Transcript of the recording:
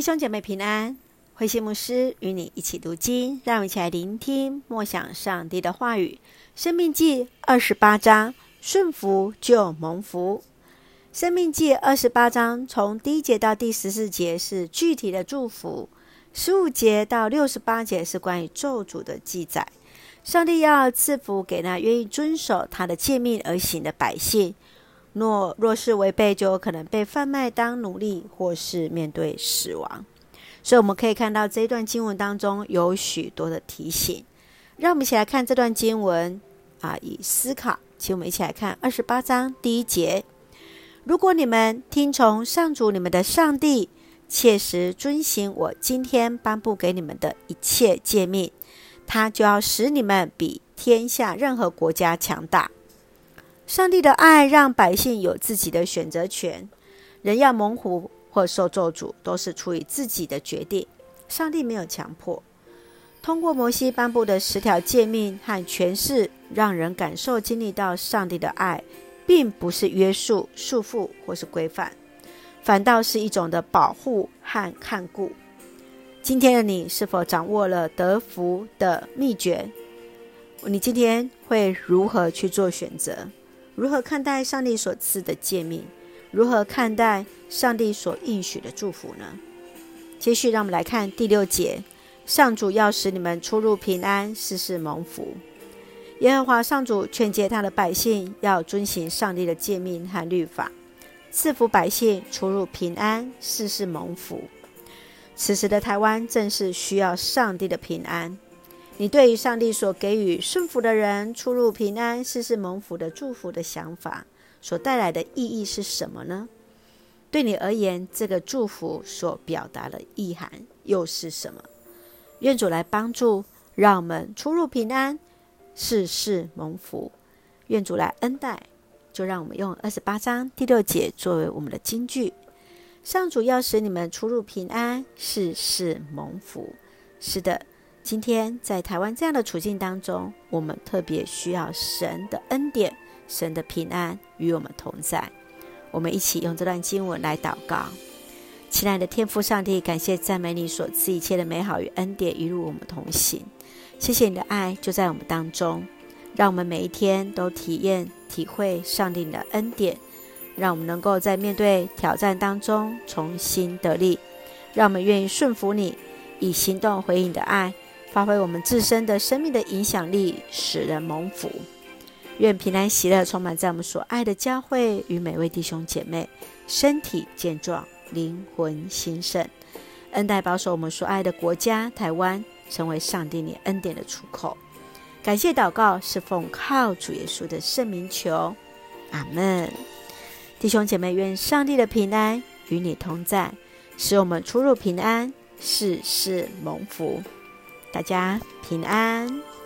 弟兄姐妹平安，慧馨牧师与你一起读经，让我们一起来聆听默想上帝的话语。生命记二十八章，顺服就蒙福。生命记二十八章从第一节到第十四节是具体的祝福，十五节到六十八节是关于咒诅的记载。上帝要赐福给那愿意遵守他的诫命而行的百姓。若若是违背，就有可能被贩卖当奴隶，或是面对死亡。所以我们可以看到这一段经文当中有许多的提醒。让我们一起来看这段经文啊，以思考。请我们一起来看二十八章第一节：如果你们听从上主你们的上帝，切实遵行我今天颁布给你们的一切诫命，他就要使你们比天下任何国家强大。上帝的爱让百姓有自己的选择权，人要蒙福或受咒诅，都是出于自己的决定。上帝没有强迫。通过摩西颁布的十条诫命和诠释，让人感受经历到上帝的爱，并不是约束、束缚或是规范，反倒是一种的保护和看顾。今天的你是否掌握了得福的秘诀？你今天会如何去做选择？如何看待上帝所赐的诫命？如何看待上帝所应许的祝福呢？接续，让我们来看第六节：上主要使你们出入平安，事事蒙福。耶和华上主劝诫他的百姓要遵行上帝的诫命和律法，赐福百姓出入平安，事事蒙福。此时的台湾正是需要上帝的平安。你对于上帝所给予顺服的人出入平安、事事蒙福的祝福的想法，所带来的意义是什么呢？对你而言，这个祝福所表达的意涵又是什么？愿主来帮助，让我们出入平安、事事蒙福。愿主来恩待，就让我们用二十八章第六节作为我们的金句：上主要使你们出入平安、事事蒙福。是的。今天在台湾这样的处境当中，我们特别需要神的恩典、神的平安与我们同在。我们一起用这段经文来祷告。亲爱的天父上帝，感谢赞美你所赐一切的美好与恩典，与我们同行。谢谢你的爱就在我们当中，让我们每一天都体验、体会上帝的恩典，让我们能够在面对挑战当中重新得力。让我们愿意顺服你，以行动回应你的爱。发挥我们自身的生命的影响力，使人蒙福。愿平安喜乐充满在我们所爱的教会与每位弟兄姐妹，身体健壮，灵魂兴盛，恩待保守我们所爱的国家台湾，成为上帝你恩典的出口。感谢祷告是奉靠主耶稣的圣名求，阿门。弟兄姐妹，愿上帝的平安与你同在，使我们出入平安，事事蒙福。大家平安。